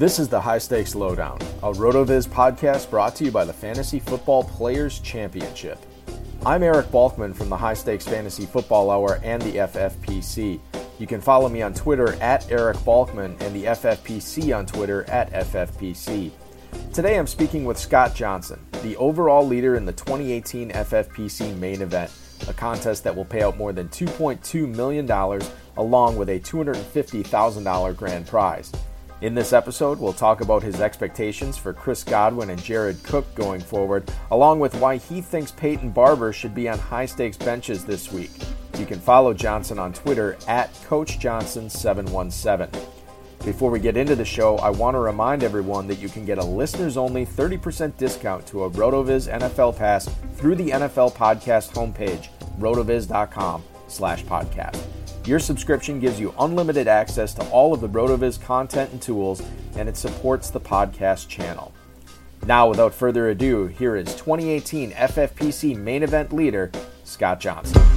This is the High Stakes Lowdown, a RotoViz podcast brought to you by the Fantasy Football Players Championship. I'm Eric Balkman from the High Stakes Fantasy Football Hour and the FFPC. You can follow me on Twitter at Eric Balkman and the FFPC on Twitter at FFPC. Today I'm speaking with Scott Johnson, the overall leader in the 2018 FFPC main event, a contest that will pay out more than $2.2 million along with a $250,000 grand prize. In this episode, we'll talk about his expectations for Chris Godwin and Jared Cook going forward, along with why he thinks Peyton Barber should be on high stakes benches this week. You can follow Johnson on Twitter at CoachJohnson717. Before we get into the show, I want to remind everyone that you can get a listeners only 30% discount to a RotoViz NFL pass through the NFL podcast homepage, rotoviz.com slash podcast. Your subscription gives you unlimited access to all of the RotoViz content and tools, and it supports the podcast channel. Now, without further ado, here is 2018 FFPC main event leader, Scott Johnson.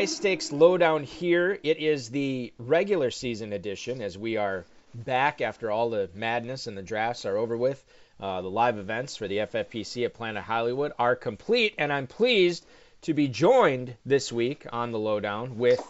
High Stakes Lowdown here. It is the regular season edition as we are back after all the madness and the drafts are over with. Uh, the live events for the FFPC at Planet Hollywood are complete, and I'm pleased to be joined this week on the Lowdown with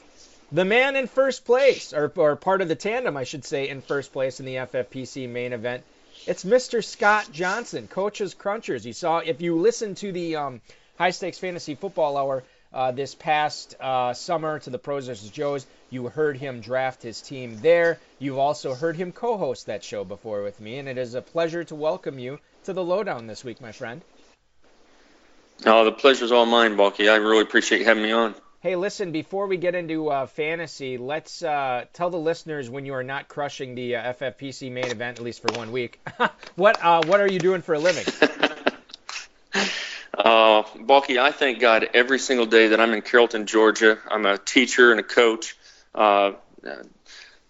the man in first place, or, or part of the tandem, I should say, in first place in the FFPC main event. It's Mr. Scott Johnson, Coaches Crunchers. You saw, if you listen to the um, High Stakes Fantasy Football Hour, uh, this past uh, summer to the Pros vs. Joes. You heard him draft his team there. You've also heard him co host that show before with me, and it is a pleasure to welcome you to the Lowdown this week, my friend. Oh, the pleasure's all mine, Balky. I really appreciate you having me on. Hey, listen, before we get into uh, fantasy, let's uh, tell the listeners when you are not crushing the uh, FFPC main event, at least for one week. what uh, what are you doing for a living? Balky, I thank God every single day that I'm in Carrollton, Georgia. I'm a teacher and a coach. Uh,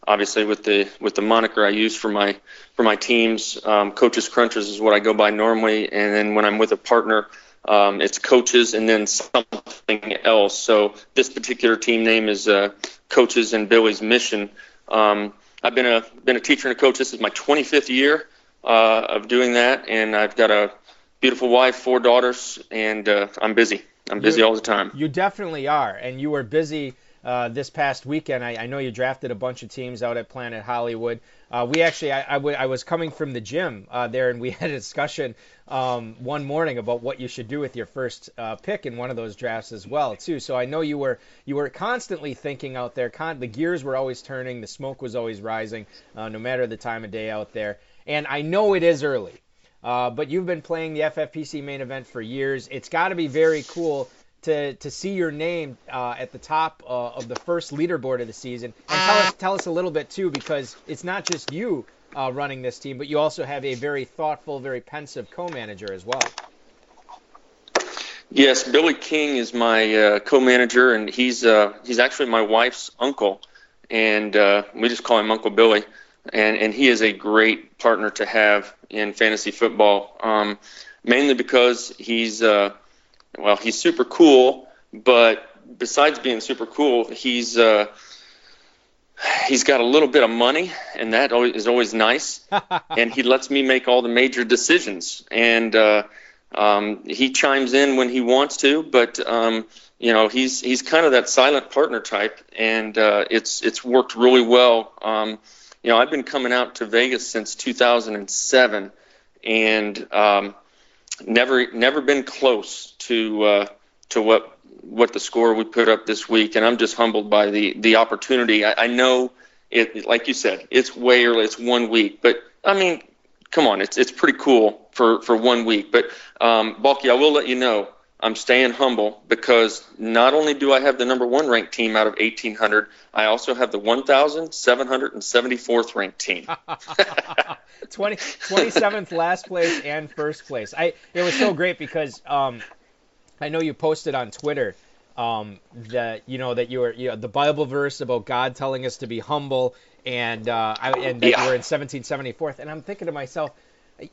obviously, with the with the moniker I use for my for my teams, um, coaches crunches is what I go by normally. And then when I'm with a partner, um, it's coaches and then something else. So this particular team name is uh, Coaches and Billy's Mission. Um, I've been a been a teacher and a coach. This is my 25th year uh, of doing that, and I've got a beautiful wife, four daughters, and uh, I'm busy. I'm busy you, all the time. You definitely are, and you were busy uh, this past weekend. I, I, know you drafted a bunch of teams out at Planet Hollywood. Uh, we actually, I, I, w- I was coming from the gym uh, there, and we had a discussion um, one morning about what you should do with your first uh, pick in one of those drafts as well, too. So I know you were you were constantly thinking out there. Con- the gears were always turning, the smoke was always rising, uh, no matter the time of day out there. And I know it is early. Uh, but you've been playing the FFPC main event for years. It's got to be very cool to to see your name uh, at the top uh, of the first leaderboard of the season. And tell us tell us a little bit too, because it's not just you uh, running this team, but you also have a very thoughtful, very pensive co-manager as well. Yes, Billy King is my uh, co-manager, and he's he's actually my wife's uncle, and we just call him Uncle Billy and and he is a great partner to have in fantasy football. Um, mainly because he's uh, well, he's super cool, but besides being super cool, he's uh, he's got a little bit of money, and that is always nice. and he lets me make all the major decisions, and uh, um, he chimes in when he wants to. But um, you know, he's he's kind of that silent partner type, and uh, it's it's worked really well. Um, you know, I've been coming out to Vegas since 2007, and um, never never been close to uh, to what what the score we put up this week, and I'm just humbled by the the opportunity. I, I know it, like you said, it's way early. It's one week, but I mean, come on, it's it's pretty cool for for one week. But um, Balky, I will let you know. I'm staying humble because not only do I have the number one ranked team out of 1,800, I also have the 1,774th ranked team. 20, 27th last place and first place. I it was so great because um, I know you posted on Twitter um, that you know that you were you know, the Bible verse about God telling us to be humble and uh, I, and that yeah. you were in 1774th, and I'm thinking to myself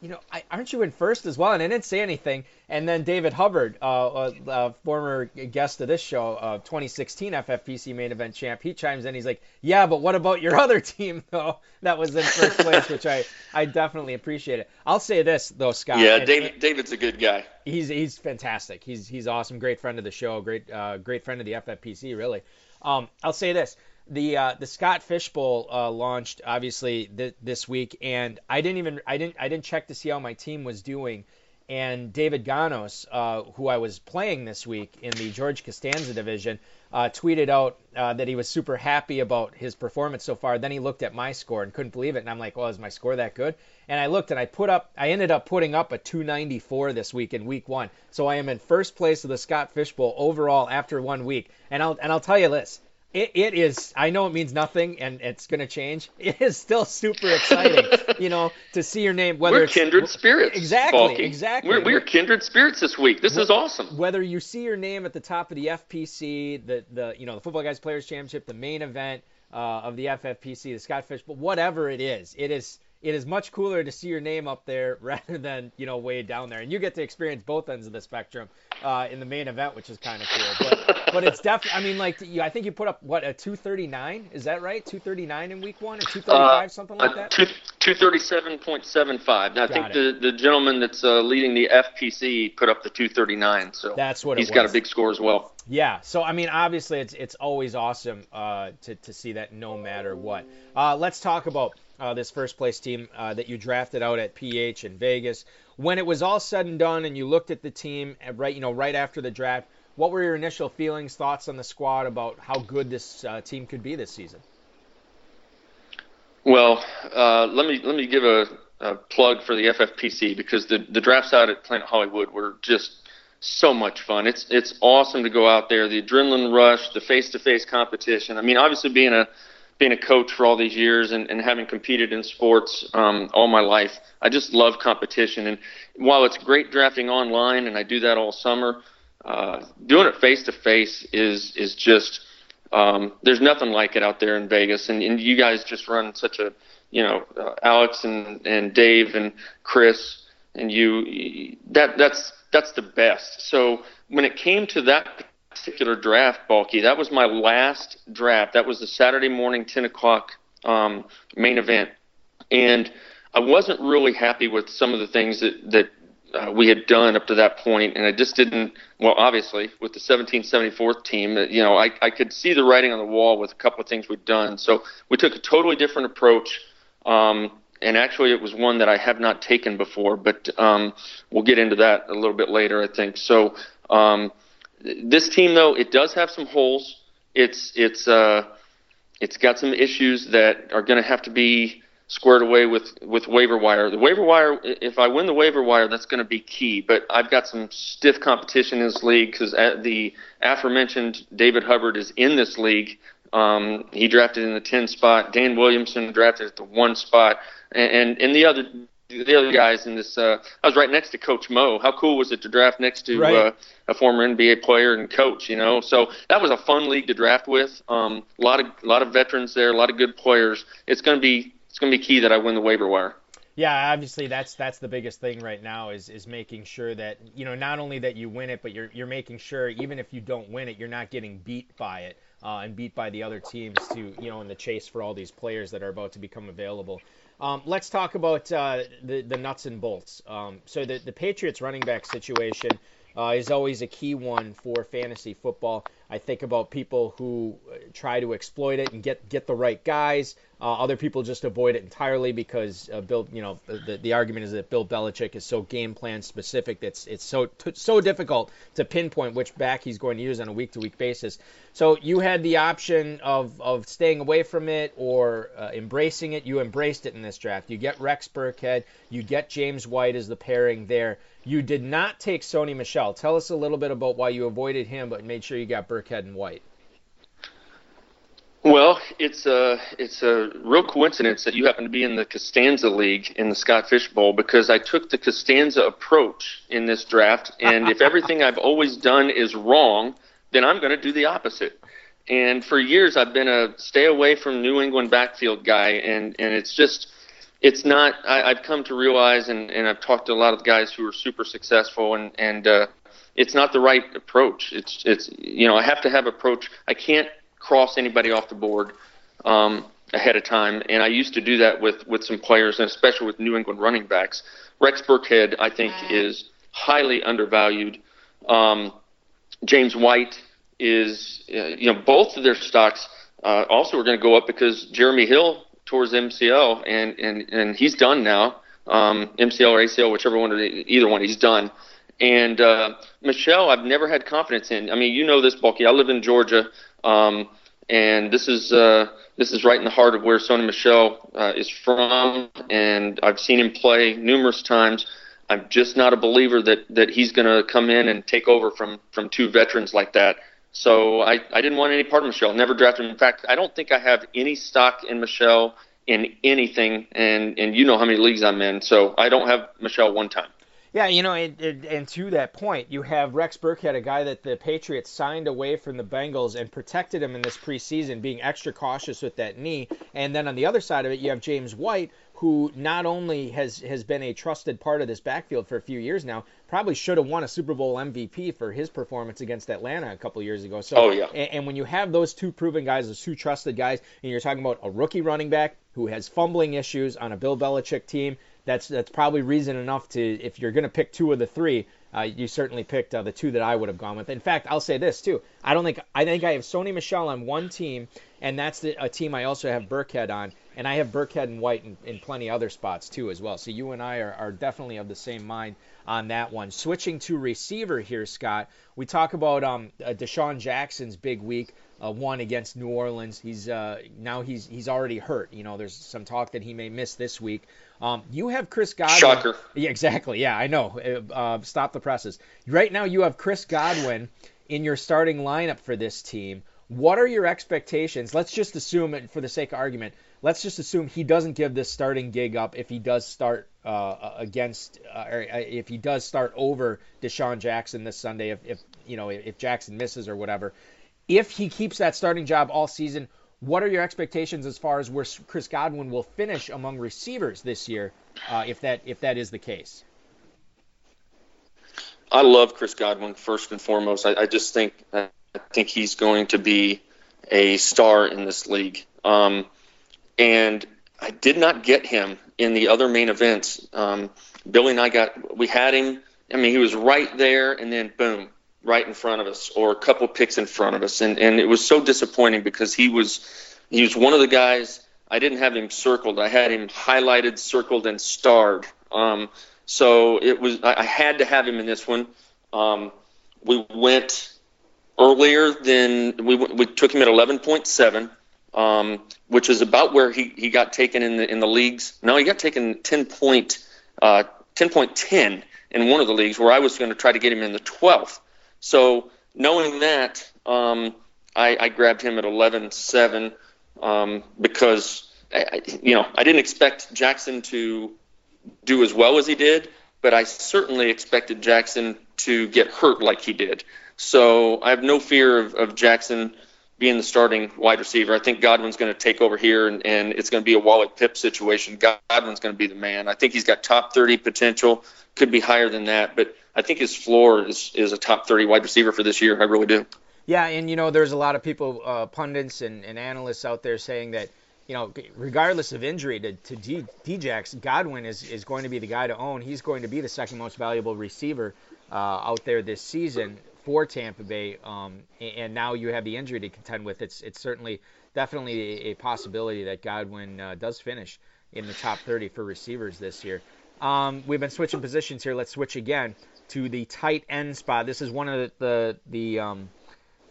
you know, I, aren't you in first as well? And I didn't say anything. And then David Hubbard, uh, a, a former guest of this show, uh, 2016 FFPC main event champ, he chimes in. He's like, "Yeah, but what about your other team though? That was in first place, which I I definitely appreciate it. I'll say this though, Scott. Yeah, and, David and, David's a good guy. He's he's fantastic. He's he's awesome. Great friend of the show. Great uh, great friend of the FFPC. Really. Um, I'll say this the uh, the Scott Fish Bowl uh, launched obviously th- this week, and I didn't even I didn't I didn't check to see how my team was doing. And David Ganos, uh, who I was playing this week in the George Costanza division, uh, tweeted out uh, that he was super happy about his performance so far. Then he looked at my score and couldn't believe it, and I'm like, "Well, is my score that good?" And I looked and I put up I ended up putting up a 294 this week in week one. So I am in first place of the Scott Fish Bowl overall after one week. And I'll and I'll tell you this it, it is i know it means nothing and it's going to change. It is still super exciting you know to see your name whether we're it's kindred spirits exactly Balky. exactly. We're, we're kindred spirits this week. This is awesome. whether you see your name at the top of the fpc the the you know the football guys players championship the main event uh, of the ffpc the scott fish but whatever it is it is it is much cooler to see your name up there rather than you know way down there and you get to experience both ends of the spectrum uh, in the main event which is kind of cool but but it's definitely. I mean, like you, I think you put up what a 239. Is that right? 239 in week one or 235, uh, something like that. 237.75. Now, I think the the gentleman that's uh, leading the FPC put up the 239. So that's what he's got a big score as well. Yeah. So I mean, obviously, it's it's always awesome uh, to to see that no matter what. Uh, let's talk about. Uh, this first place team uh, that you drafted out at PH in Vegas. When it was all said and done, and you looked at the team uh, right, you know, right after the draft, what were your initial feelings, thoughts on the squad about how good this uh, team could be this season? Well, let me let me give a, a, plug for the FFPC because the the drafts out at Planet Hollywood were just so much fun. It's it's awesome to go out there, the adrenaline rush, the face-to-face competition. I mean, obviously being a being a coach for all these years and, and having competed in sports um, all my life, I just love competition. And while it's great drafting online, and I do that all summer, uh, doing it face to face is is just um, there's nothing like it out there in Vegas, and, and you guys just run such a you know uh, Alex and and Dave and Chris and you that that's that's the best. So when it came to that particular draft, Balky, that was my last draft. That was the Saturday morning 10 o'clock um, main event, and I wasn't really happy with some of the things that that uh, we had done up to that point, and I just didn't. Well, obviously, with the 1774th team, uh, you know, I, I could see the writing on the wall with a couple of things we'd done. So we took a totally different approach, um, and actually, it was one that I have not taken before. But um, we'll get into that a little bit later, I think. So um, this team, though, it does have some holes. It's it's uh, it's got some issues that are going to have to be squared away with with waiver wire. The waiver wire, if I win the waiver wire, that's going to be key. But I've got some stiff competition in this league because the aforementioned David Hubbard is in this league. Um, he drafted in the 10 spot. Dan Williamson drafted at the one spot, and and, and the other. The other guys in this, uh, I was right next to Coach Mo. How cool was it to draft next to right. uh, a former NBA player and coach? You know, so that was a fun league to draft with. Um, a lot of a lot of veterans there, a lot of good players. It's going to be it's going to be key that I win the waiver wire. Yeah, obviously that's that's the biggest thing right now is is making sure that you know not only that you win it, but you're you're making sure even if you don't win it, you're not getting beat by it. Uh, and beat by the other teams to you know in the chase for all these players that are about to become available. Um, let's talk about uh, the the nuts and bolts. Um, so the the Patriots running back situation uh, is always a key one for fantasy football. I think about people who uh, try to exploit it and get get the right guys. Uh, other people just avoid it entirely because uh, Bill, you know, the, the argument is that Bill Belichick is so game plan specific that it's, so so difficult to pinpoint which back he's going to use on a week to week basis. So you had the option of, of staying away from it or uh, embracing it. You embraced it in this draft. You get Rex Burkhead, you get James White as the pairing there. You did not take Sony Michel. Tell us a little bit about why you avoided him, but made sure you got Burkhead and White. Well, it's a it's a real coincidence that you happen to be in the Costanza League in the Scott Fish Bowl because I took the Costanza approach in this draft, and if everything I've always done is wrong, then I'm going to do the opposite. And for years, I've been a stay away from New England backfield guy, and and it's just it's not. I, I've come to realize, and and I've talked to a lot of guys who are super successful, and and uh, it's not the right approach. It's it's you know I have to have approach. I can't cross anybody off the board um, ahead of time. And I used to do that with, with some players, and especially with New England running backs. Rex Burkhead, I think, is highly undervalued. Um, James White is, uh, you know, both of their stocks uh, also are going to go up because Jeremy Hill towards MCL, and, and, and he's done now. Um, MCL or ACL, whichever one, either one, he's done. And uh, Michel, I've never had confidence in. I mean, you know this, Balky. I live in Georgia. Um, and this is uh, this is right in the heart of where Sony Michel uh, is from, and I've seen him play numerous times. I'm just not a believer that that he's going to come in and take over from from two veterans like that. So I, I didn't want any part of Michel. Never drafted him. In fact, I don't think I have any stock in Michel in anything, and and you know how many leagues I'm in. So I don't have Michel one time. Yeah, you know, it, it, and to that point, you have Rex Burkhead, a guy that the Patriots signed away from the Bengals and protected him in this preseason, being extra cautious with that knee. And then on the other side of it, you have James White, who not only has has been a trusted part of this backfield for a few years now, probably should have won a Super Bowl MVP for his performance against Atlanta a couple years ago. So, oh, yeah. and, and when you have those two proven guys, those two trusted guys, and you're talking about a rookie running back who has fumbling issues on a Bill Belichick team that's that's probably reason enough to if you're going to pick two of the three, uh, you certainly picked uh, the two that I would have gone with. In fact, I'll say this too. I don't think I think I have Sony Michel on one team, and that's the, a team I also have Burkhead on, and I have Burkhead and White in, in plenty other spots too as well. So you and I are, are definitely of the same mind on that one. Switching to receiver here, Scott. We talk about um, uh, DeSean Jackson's big week. Uh, one against New Orleans. He's uh, now he's he's already hurt. You know, there's some talk that he may miss this week. Um, you have Chris Godwin. Shocker. Yeah, exactly. Yeah, I know. Uh, uh, stop the presses. Right now, you have Chris Godwin in your starting lineup for this team. What are your expectations? Let's just assume, it for the sake of argument, let's just assume he doesn't give this starting gig up if he does start uh, against, uh, or uh, if he does start over DeSean Jackson this Sunday. If, if you know if Jackson misses or whatever, if he keeps that starting job all season, what are your expectations as far as where Chris Godwin will finish among receivers this year, uh, if that if that is the case? I love Chris Godwin first and foremost. I, I just think I think he's going to be a star in this league. Um, and I did not get him in the other main events. Um, Billy and I got we had him. I mean, he was right there, and then boom, right in front of us or a couple picks in front of us, and and it was so disappointing because he was he was one of the guys. I didn't have him circled. I had him highlighted, circled, and starred. Um, so it was I, I had to have him in this one. Um, we went earlier than we we took him at 11.7. Um, which is about where he, he got taken in the in the leagues. No, he got taken 10 point uh, 10.10 in one of the leagues where I was going to try to get him in the 12th. So knowing that, um, I, I, grabbed him at 11-7 um, because I, you know I didn't expect Jackson to do as well as he did, but I certainly expected Jackson to get hurt like he did. So I have no fear of, of Jackson being the starting wide receiver. I think Godwin's going to take over here, and, and it's going to be a Wally Pipp situation. Godwin's going to be the man. I think he's got top 30 potential, could be higher than that, but I think his floor is, is a top 30 wide receiver for this year. I really do. Yeah, and you know, there's a lot of people, uh, pundits and, and analysts out there saying that, you know, regardless of injury to, to Djax, Godwin is, is going to be the guy to own. He's going to be the second most valuable receiver uh, out there this season for Tampa Bay. Um, and now you have the injury to contend with. It's it's certainly definitely a, possibility that Godwin uh, does finish in the top 30 for receivers this year. Um, we've been switching positions here. Let's switch again to the tight end spot. This is one of the the, the um,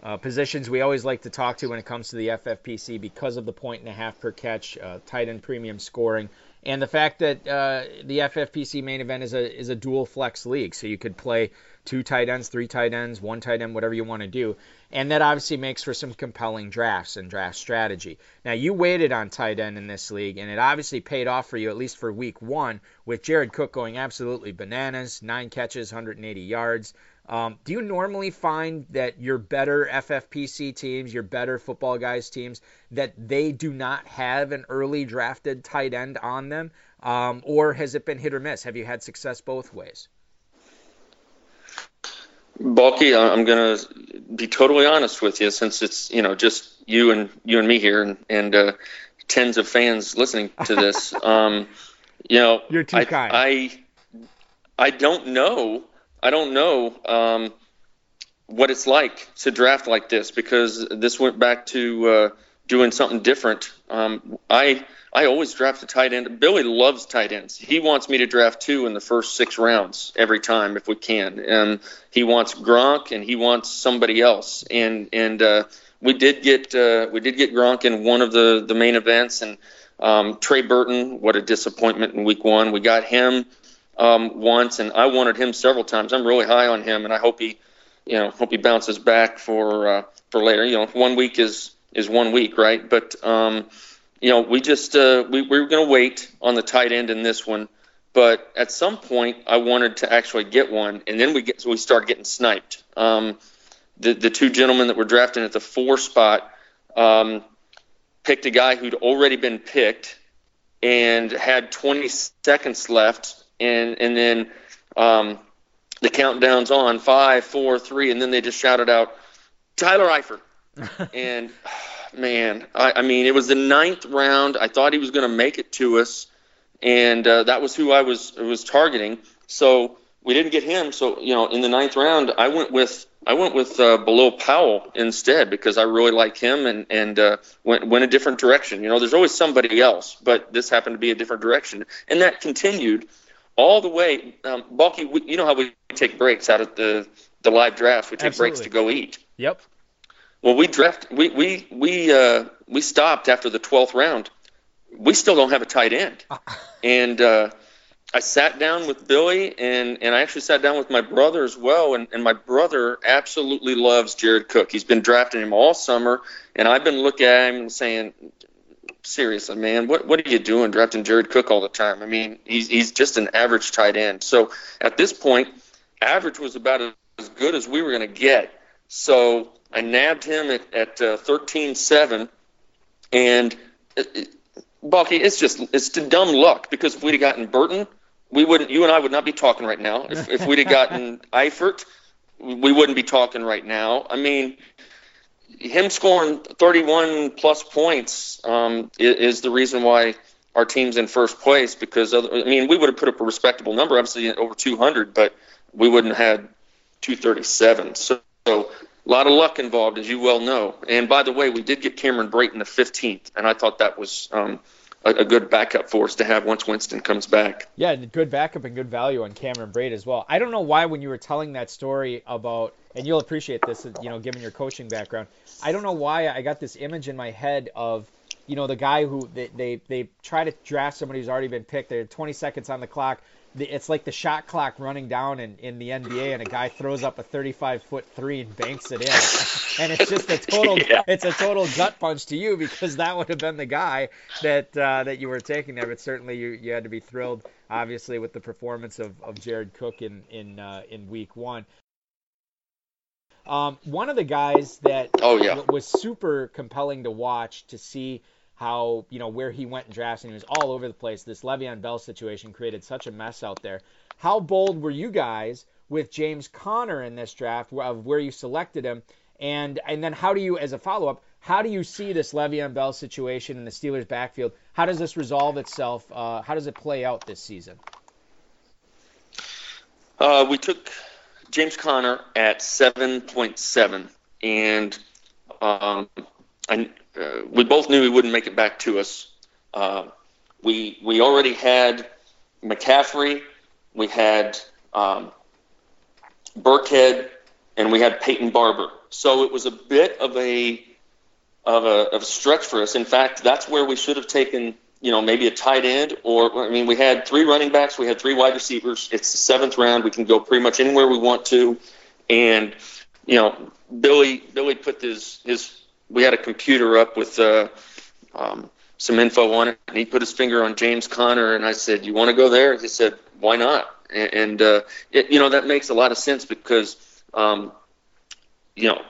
uh, positions we always like to talk to when it comes to the FFPC because of the point and a half per catch, uh, tight end premium scoring, and the fact that uh, the FFPC main event is a is a dual flex league, so you could play two tight ends, three tight ends, one tight end, whatever you want to do. And that obviously makes for some compelling drafts and draft strategy. Now, you waited on tight end in this league, and it obviously paid off for you, at least for week one, with Jared Cook going absolutely bananas nine catches, 180 yards. Um, do you normally find that your better FFPC teams, your better football guys teams, that they do not have an early drafted tight end on them? Um, or has it been hit or miss? Have you had success both ways? Balky, I'm going to be totally honest with you, since it's you know just you and you and me here, and, and uh, tens of fans listening to this. um, you know, you're too I, kind. I I don't know. I don't know um, what it's like to draft like this because this went back to uh, doing something different. Um, I I always draft a tight end. Billy loves tight ends. He wants me to draft two in the first six rounds every time if we can. And he wants Gronk and he wants somebody else. And and uh, we did get uh, we did get Gronk in one of the the main events. And um, Trey Burton, what a disappointment in week one. We got him um, once, and I wanted him several times. I'm really high on him, and I hope he you know hope he bounces back for uh, for later. You know, one week is is one week, right? But um, you know, we just uh, we, we were going to wait on the tight end in this one, but at some point I wanted to actually get one, and then we get so we started getting sniped. Um, the the two gentlemen that were drafting at the four spot um, picked a guy who'd already been picked and had 20 seconds left, and and then um, the countdown's on five, four, three, and then they just shouted out Tyler Eifert, and man, I, I mean, it was the ninth round. I thought he was going to make it to us, and uh, that was who I was was targeting. So we didn't get him. So you know, in the ninth round, I went with I went with uh, Bilal Powell instead because I really like him and and uh, went went a different direction. You know, there's always somebody else, but this happened to be a different direction, and that continued all the way. Um, Balky, we, you know how we take breaks out of the the live drafts. We take Absolutely. breaks to go eat. Yep. Well, we draft we we we uh, we stopped after the twelfth round. We still don't have a tight end, and uh, I sat down with Billy and and I actually sat down with my brother as well. And, and my brother absolutely loves Jared Cook. He's been drafting him all summer, and I've been looking at him and saying, seriously, man, what what are you doing drafting Jared Cook all the time? I mean, he's he's just an average tight end. So at this point, average was about as good as we were going to get. So I nabbed him at, at uh, 13-7, and it, it, Balky, it's just it's dumb luck because if we'd have gotten Burton, we wouldn't. You and I would not be talking right now. If, if we'd have gotten Eifert, we wouldn't be talking right now. I mean, him scoring 31 plus points um, is, is, the reason why our team's in first place. Because other, I mean, we would have put up a respectable number, obviously over 200, but we wouldn't have had 237. So, so a lot of luck involved, as you well know. And by the way, we did get Cameron Brate in the 15th, and I thought that was um, a, a, good backup for us to have once Winston comes back. Yeah, good backup and good value on Cameron Brate as well. I don't know why when you were telling that story about, and you'll appreciate this, you know, given your coaching background. I don't know why I got this image in my head of, you know, the guy who they they, they try to draft somebody who's already been picked. They're 20 seconds on the clock it's like the shot clock running down in, in the NBA, and a guy throws up a 35 foot three and banks it in, and it's just a total yeah. it's a total gut punch to you because that would have been the guy that uh, that you were taking there. But certainly you, you had to be thrilled, obviously, with the performance of, of Jared Cook in in uh, in week one. Um, one of the guys that oh, yeah. was super compelling to watch to see how you know where he went in drafts and he was all over the place. This Le'Veon Bell situation created such a mess out there. How bold were you guys with James Conner in this draft of where you selected him? And and then how do you, as a follow up, how do you see this Le'Veon Bell situation in the Steelers' backfield? How does this resolve itself? Uh, how does it play out this season? Uh, we took James Conner at 7.7, and um, uh, we both knew he wouldn't make it back to us. Uh, we we already had McCaffrey, we had um, Burkhead, and we had Peyton Barber. So it was a bit of a of a, of a stretch for us. In fact, that's where we should have taken you know, maybe a tight end, or I mean, we had three running backs, we had three wide receivers. It's the seventh round. We can go pretty much anywhere we want to, and you know, Billy Billy put his his. We had a computer up with uh, um, some info on it, and he put his finger on James Conner, and I said, "You want to go there?" He said, "Why not?" And, and uh, it, you know, that makes a lot of sense because um, you know,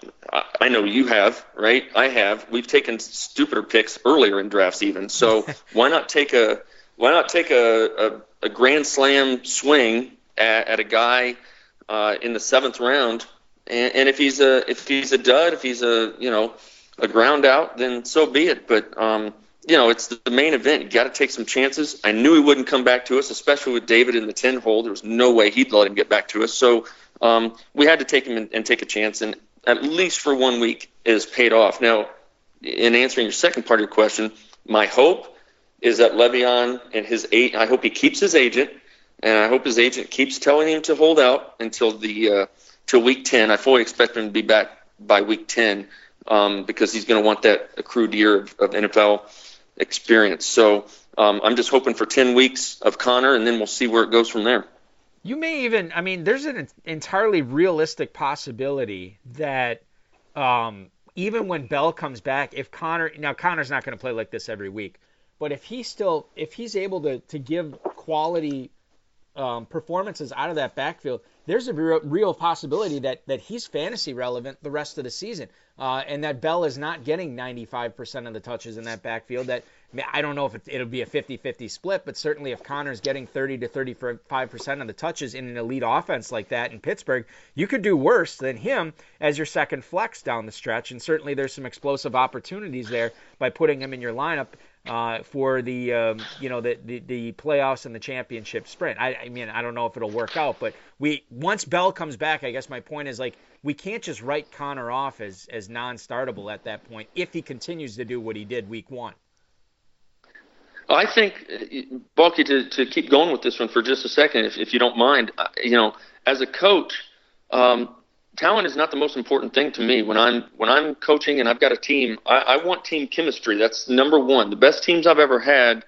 I, know you have, right? I have. We've taken stupider picks earlier in drafts, even. So why not take a why not take a, a, a grand slam swing at, at a guy uh, in the seventh round? And, and if he's a if he's a dud, if he's a you know a ground out, then so be it. But um, you know, it's the main event. You got to take some chances. I knew he wouldn't come back to us, especially with David in the ten hole. There was no way he'd let him get back to us. So um, we had to take him and, and take a chance. And at least for one week, is paid off. Now, in answering your second part of your question, my hope is that Le'Veon and his eight. I hope he keeps his agent, and I hope his agent keeps telling him to hold out until the uh, till week ten. I fully expect him to be back by week ten um, because he's going to want that accrued year of, of NFL experience. So um, I'm just hoping for ten weeks of Conner, and then we'll see where it goes from there. You may even, I mean, there's an entirely realistic possibility that um, even when Bell comes back, if Conner now Conner's not going to play like this every week, but if he's still, if he's able to, to give quality um, performances out of that backfield, there's a real, real possibility that, that he's fantasy relevant the rest of the season. Uh, and that Bell is not getting 95% of the touches in that backfield. That I don't know if it, will be a 50-50 split, but certainly if Conner's getting 30 to 35% of the touches in an elite offense like that in Pittsburgh, you could do worse than him as your second flex down the stretch. And certainly there's some explosive opportunities there by putting him in your lineup uh, for the um, you know the, the, the playoffs and the championship sprint. I, I mean I don't know if it'll work out, but we once Bell comes back, I guess my point is like we can't just write Conner off as as non-startable at that point if he continues to do what he did week one. I think, Balky, to, to keep going with this one for just a second, if, if you don't mind, uh, you know, as a coach, um, talent is not the most important thing to me. When I'm when I'm coaching and I've got a team, I, I want team chemistry. That's number one. The best teams I've ever had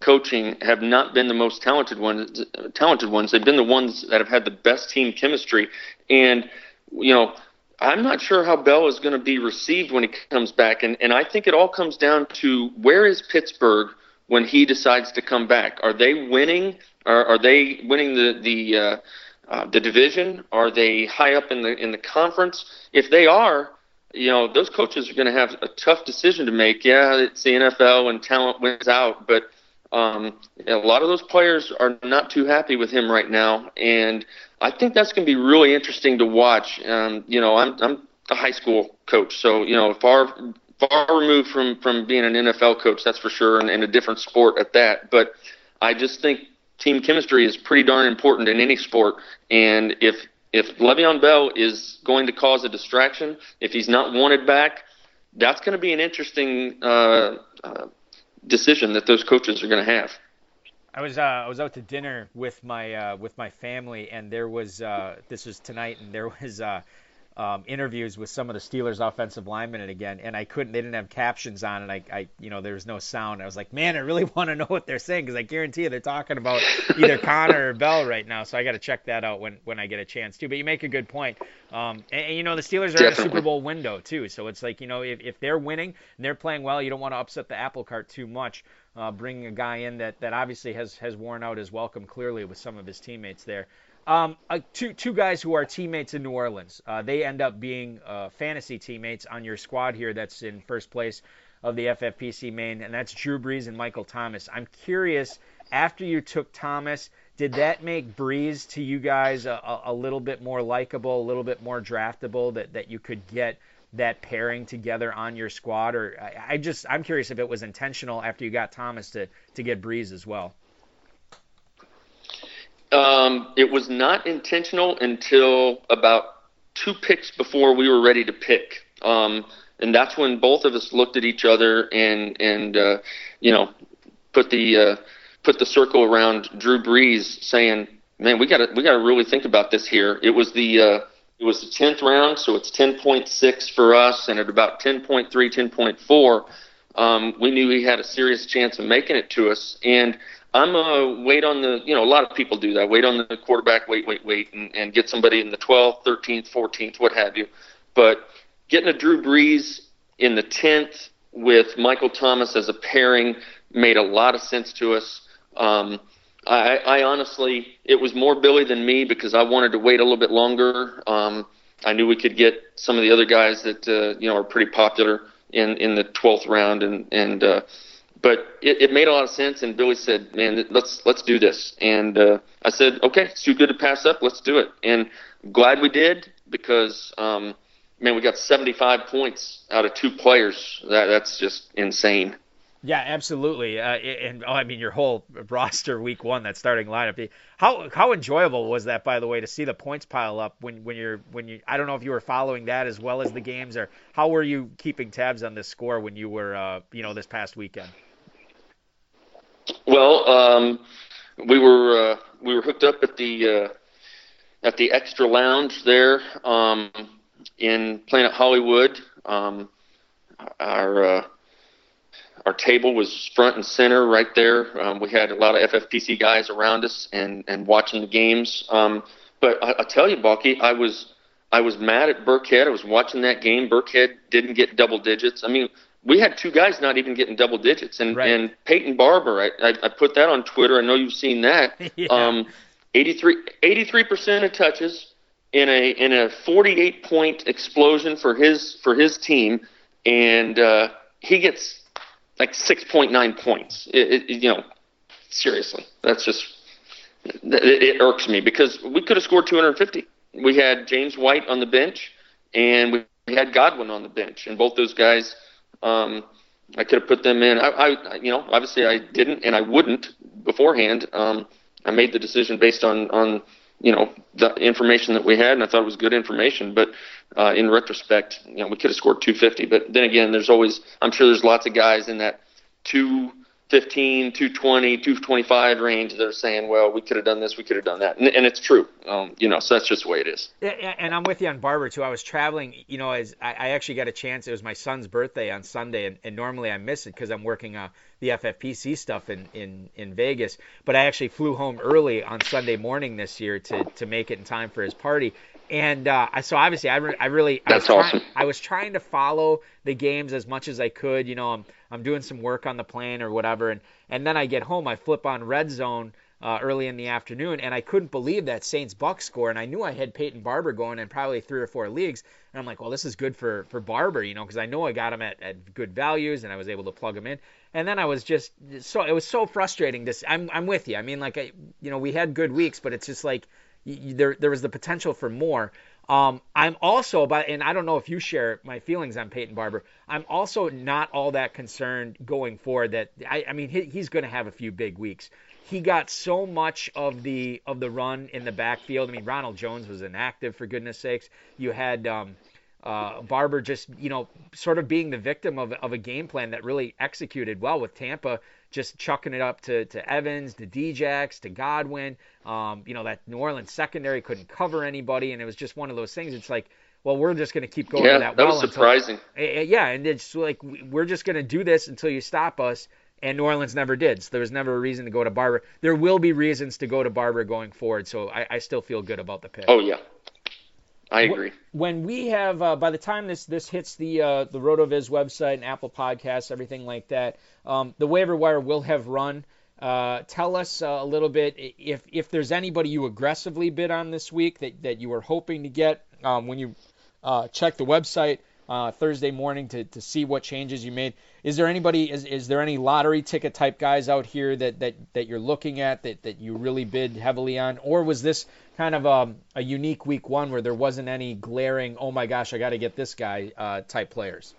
coaching have not been the most talented ones. Talented ones. They've been the ones that have had the best team chemistry. And you know, I'm not sure how Bell is going to be received when he comes back. And and I think it all comes down to where is Pittsburgh when he decides to come back. Are they winning? Are, are they winning the the uh, uh, the division? Are they high up in the in the conference? If they are, you know, those coaches are going to have a tough decision to make. Yeah, it's the NFL and talent wins out, but um, a lot of those players are not too happy with him right now, and I think that's going to be really interesting to watch. Um, you know, I'm I'm a high school coach, so you know, far far removed from from being an NFL coach, that's for sure, and, and a different sport at that. But I just think team chemistry is pretty darn important in any sport. And if if Le'Veon Bell is going to cause a distraction, if he's not wanted back, that's going to be an interesting uh, uh, decision that those coaches are going to have. I was uh, I was out to dinner with my uh, with my family, and there was uh, this was tonight, and there was uh, um, interviews with some of the Steelers offensive linemen and again, and I couldn't. They didn't have captions on, and I, I you know, there was no sound. I was like, man, I really want to know what they're saying because I guarantee you they're talking about either Conner or Bell right now. So I got to check that out when when I get a chance too. But you make a good point. Um, and, and, you know, the Steelers are in a Super Bowl window too, so it's like you know, if if they're winning and they're playing well, you don't want to upset the apple cart too much. Uh, bringing a guy in that, that obviously has, has worn out his welcome clearly with some of his teammates there. Um, uh, two two guys who are teammates in New Orleans. Uh, they end up being uh, fantasy teammates on your squad here. That's in first place of the FFPC main, and that's Drew Brees and Michael Thomas. I'm curious. After you took Thomas, did that make Brees to you guys a, a little bit more likable, a little bit more draftable? That that you could get that pairing together on your squad? Or I, I just I'm curious if it was intentional after you got Thomas to to get Brees as well. Um, it was not intentional until about two picks before we were ready to pick. Um, and that's when both of us looked at each other and and uh, you know put the uh, put the circle around Drew Brees, saying, "Man, we got to we got to really think about this here." It was the uh, it was the tenth round, so it's ten point six for us, and at about 10.3, 10.4, um, we knew he had a serious chance of making it to us, and I'm a wait on the, you know, a lot of people do that. Wait on the quarterback, wait, wait, wait, and, and get somebody in the 12th, 13th, 14th, what have you. But getting a Drew Brees in the 10th with Michael Thomas as a pairing made a lot of sense to us. Um, I, I honestly, it was more Billy than me because I wanted to wait a little bit longer. Um, I knew we could get some of the other guys that uh, you know are pretty popular in in the 12th round, and and uh, but it, it made a lot of sense. And Billy said, "Man, let's let's do this." And uh, I said, "Okay, it's too good to pass up. Let's do it." And glad we did because, um, man, we got 75 points out of two players. That that's just insane. Yeah, absolutely. Uh, and oh, I mean, your whole roster week one, that starting lineup. How how enjoyable was that, by the way, to see the points pile up when when you're when you? I don't know if you were following that as well as the games, or how were you keeping tabs on this score when you were, uh, you know, this past weekend? Well, um, we were uh, we were hooked up at the uh, at the extra lounge there um, in Planet Hollywood. Um, our uh, our table was front and center right there. Um, we had a lot of FFPC guys around us and and watching the games. Um, but I, I tell you, Balky, I was I was mad at Burkhead. I was watching that game. Burkhead didn't get double digits. I mean, we had two guys not even getting double digits, and right. and Peyton Barber, I, I I put that on Twitter. I know you've seen that. yeah. Um, 83 percent of touches in a in a 48 point explosion for his for his team, and uh, he gets like 6.9 points. It, it, you know, seriously, that's just it, it irks me because we could have scored 250. We had James White on the bench, and we had Godwin on the bench, and both those guys um, I could have put them in. I, I, you know, obviously I didn't, and I wouldn't beforehand. Um, I made the decision based on on you know the information that we had, and I thought it was good information. But uh, in retrospect, you know, we could have scored 250. But then again, there's always I'm sure there's lots of guys in that two 215, 220, 225 range that are saying, well, we could have done this, we could have done that. And, and it's true. Um, you know, so that's just the way it is. Yeah, and I'm with you on Barber, too. I was traveling, you know, as I, I actually got a chance. It was my son's birthday on Sunday, and, and normally I miss it because I'm working uh, the FFPC stuff in, in, in Vegas. But I actually flew home early on Sunday morning this year to, to make it in time for his party and uh, so obviously I, re- I really That's I was awesome. I was trying to follow the games as much as I could. You know, I'm I'm doing some work on the plane or whatever, and and then I get home, I flip on Red Zone. Uh, early in the afternoon, and I couldn't believe that Saints Bucks score. And I knew I had Peyton Barber going in probably three or four leagues, and I'm like, well, this is good for for Barber, you know, because I know I got him at, at good values, and I was able to plug him in. And then I was just so it was so frustrating. This I'm I'm with you. I mean, like I, you know, we had good weeks, but it's just like you, there there was the potential for more. Um, I'm also about, and I don't know if you share my feelings on Peyton Barber. I'm also not all that concerned going forward. That I, I mean, he, he's going to have a few big weeks. He got so much of the of the run in the backfield. I mean, Ronald Jones was inactive for goodness sakes. You had um, uh, Barber just you know sort of being the victim of of a game plan that really executed well with Tampa just chucking it up to, to Evans, to Djax, to Godwin. Um, you know, that New Orleans secondary couldn't cover anybody, and it was just one of those things. It's like, well, we're just going to keep going yeah, that, that well. was surprising. Until, yeah, and it's like we're just going to do this until you stop us. And New Orleans never did. So there was never a reason to go to Barber. There will be reasons to go to Barber going forward. So I, I still feel good about the pick. Oh yeah, I agree. When we have, uh, by the time this this hits the uh, the Rotoviz website and Apple Podcasts, everything like that, um, the waiver wire will have run. Uh, tell us uh, a little bit if if there's anybody you aggressively bid on this week that, that you were hoping to get um, when you uh, check the website. uh, Thursday morning to, to see what changes you made. Is there anybody? Is, is there any lottery ticket type guys out here that, that, that you're looking at that, that you really bid heavily on, or was this kind of a, um, a unique week one where there wasn't any glaring, oh my gosh, I got to get this guy uh, type players?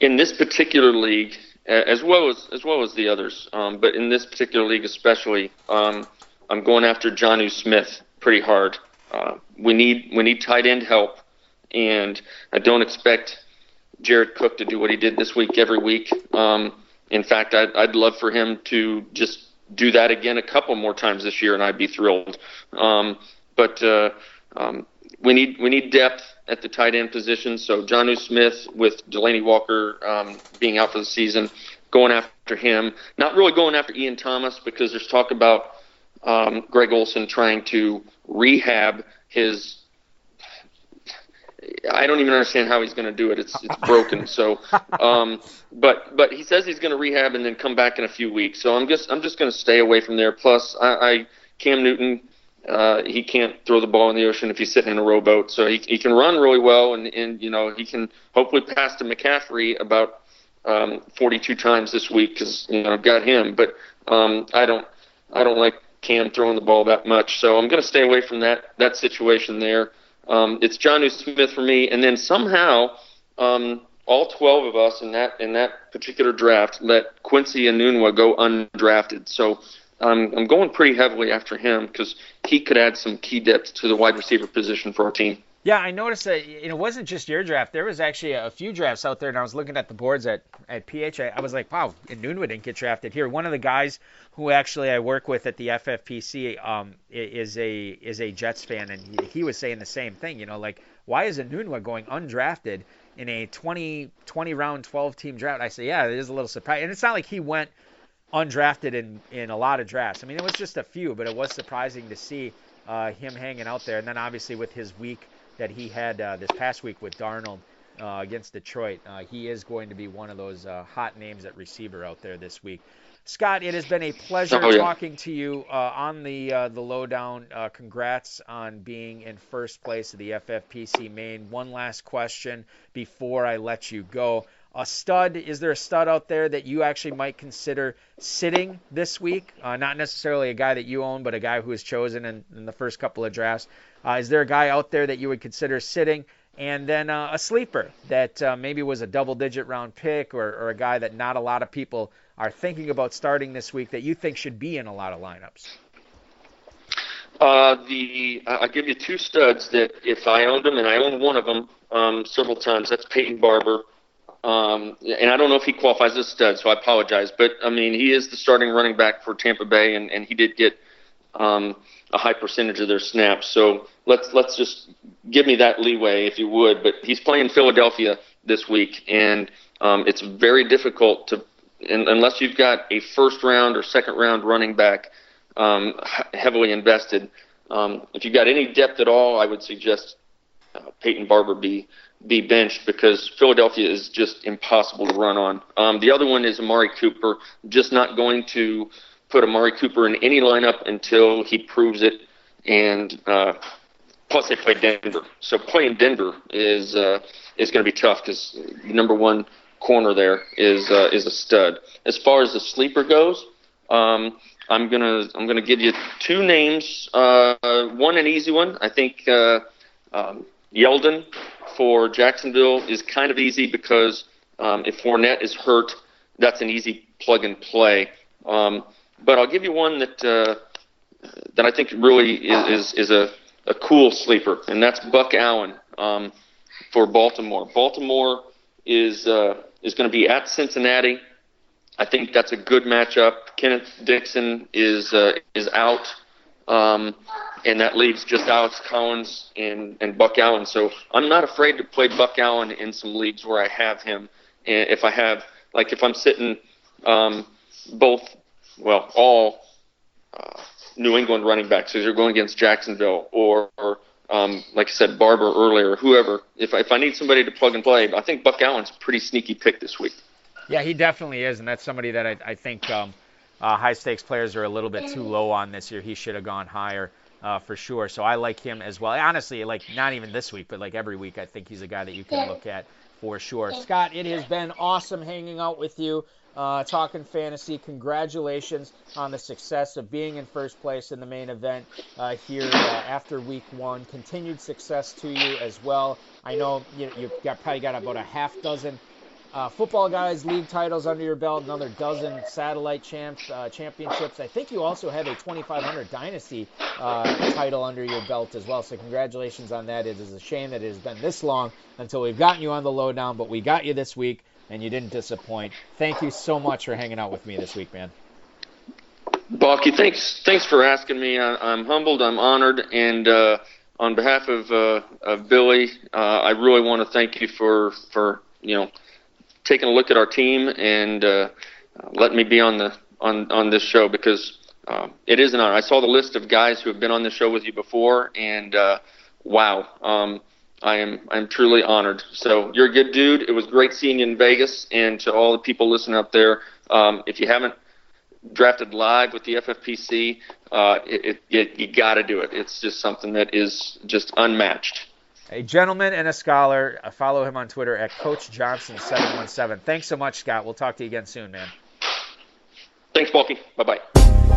In this particular league, as well as as well as the others, um, but in this particular league especially, um, I'm going after Jonnu Smith pretty hard. Uh, we need we need tight end help, and I don't expect Jared Cook to do what he did this week every week. Um, in fact, I'd, I'd love for him to just do that again a couple more times this year, and I'd be thrilled. Um, but uh, um, we need we need depth at the tight end position. So Jonnu Smith with Delanie Walker um, being out for the season, going after him. Not really going after Ian Thomas because there's talk about um, Greg Olsen trying to rehab his. I don't even understand how he's going to do it. It's it's broken. So, um, but but he says he's going to rehab and then come back in a few weeks. So I'm just I'm just going to stay away from there. Plus, I, I Cam Newton, uh, he can't throw the ball in the ocean if he's sitting in a rowboat. So he he can run really well and and you know he can hopefully pass to McCaffrey about um, 42 times this week because you know I've got him. But um, I don't I don't like Cam throwing the ball that much. So I'm going to stay away from that that situation there. Um, it's Jonnu Smith for me, and then somehow um, all 12 of us in that in that particular draft let Quincy and Enunwa go undrafted. So um, I'm going pretty heavily after him because he could add some key depth to the wide receiver position for our team. Yeah, I noticed that it wasn't just your draft. There was actually a few drafts out there, and I was looking at the boards at at PH. I, was like, wow, Enunwa didn't get drafted here. One of the guys who actually I work with at the FFPC um, is a is a Jets fan, and he, he was saying the same thing. You know, like why is Enunwa going undrafted in a 20 20 round 12 team draft? I say, yeah, it is a little surprising, and it's not like he went undrafted in in a lot of drafts. I mean, it was just a few, but it was surprising to see uh, him hanging out there. And then obviously with his week that he had uh, this past week with Darnold uh, against Detroit. Uh, he is going to be one of those uh, hot names at receiver out there this week. Scott, it has been a pleasure oh, yeah. talking to you uh, on the uh, the lowdown. congrats on being in first place of the FFPC Main. One last question before I let you go a stud? Is there a stud out there that you actually might consider sitting this week? Uh, not necessarily a guy that you own, but a guy who was chosen in, in the first couple of drafts. Uh, is there a guy out there that you would consider sitting? And then uh, a sleeper that uh, maybe was a double digit round pick or, or, a guy that not a lot of people are thinking about starting this week that you think should be in a lot of lineups? Uh, the I'll give you two studs that if I owned them, and I owned one of them um, several times. That's Peyton Barber um, and I don't know if he qualifies as a stud, so I apologize. But I mean, he is the starting running back for Tampa Bay, and, and he did get um, a high percentage of their snaps. So let's let's just give me that leeway if you would. But he's playing Philadelphia this week, and um, it's very difficult to unless you've got a first round or second round running back um, heavily invested. Um, if you've got any depth at all, I would suggest uh, Peyton Barber be be benched because Philadelphia is just impossible to run on. Um, the other one is Amari Cooper. Just not going to put Amari Cooper in any lineup until he proves it. And uh, plus, they play Denver, so playing Denver is uh, is going to be tough because the number one corner there is uh, is a stud. As far as the sleeper goes, um, I'm gonna I'm gonna give you two names. Uh, one an easy one. I think uh, um, Yeldon for Jacksonville is kind of easy because um, if Fournette is hurt, that's an easy plug and play. Um, but I'll give you one that uh, that I think really is is, is a, a cool sleeper, and that's Buck Allen um, for Baltimore. Baltimore is uh, is going to be at Cincinnati. I think that's a good matchup. Kenneth Dixon is uh, is out. Um, and that leaves just Alex Collins and, and Buck Allen. So I'm not afraid to play Buck Allen in some leagues where I have him. And if I have, like, if I'm sitting um, both, well, all uh, New England running backs, as you're going against Jacksonville, or, or um, like I said, Barber earlier, whoever. If if I need somebody to plug and play, I think Buck Allen's a pretty sneaky pick this week. Yeah, he definitely is, and that's somebody that I, I think um, uh, high stakes players are a little bit too low on this year. He should have gone higher. uh, for sure. So I like him as well. Honestly, like not even this week, but like every week, I think he's a guy that you can look at for sure. Scott, it has been awesome hanging out with you, uh, talking fantasy. Congratulations on the success of being in first place in the main event uh, here uh, after week one. Continued success to you as well. I know you, you've got, probably got about a half dozen uh, football guys league titles under your belt, another dozen satellite champs uh, championships. I think you also have a 2500 dynasty uh, title under your belt as well. So congratulations on that. It is a shame that it has been this long until we've gotten you on the lowdown, but we got you this week and you didn't disappoint. Thank you so much for hanging out with me this week, man. Balky, thanks thanks for asking me. I, am humbled, I'm honored, and uh, on behalf of uh, of Billy, uh, I really want to thank you for for you know taking a look at our team and uh, letting me be on the on on this show because uh, it is an honor. I saw the list of guys who have been on the show with you before, and uh, wow, um, I am I'm truly honored. So you're a good dude. It was great seeing you in Vegas, and to all the people listening up there, um, if you haven't drafted live with the FFPC, uh, it, it you got to do it. It's just something that is just unmatched a gentleman and a scholar. I follow him on Twitter at Coach Johnson717. Thanks so much, Scott. We'll talk to you again soon, man. Thanks, Balky. Bye bye.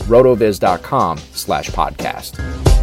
rotoviz.com slash podcast.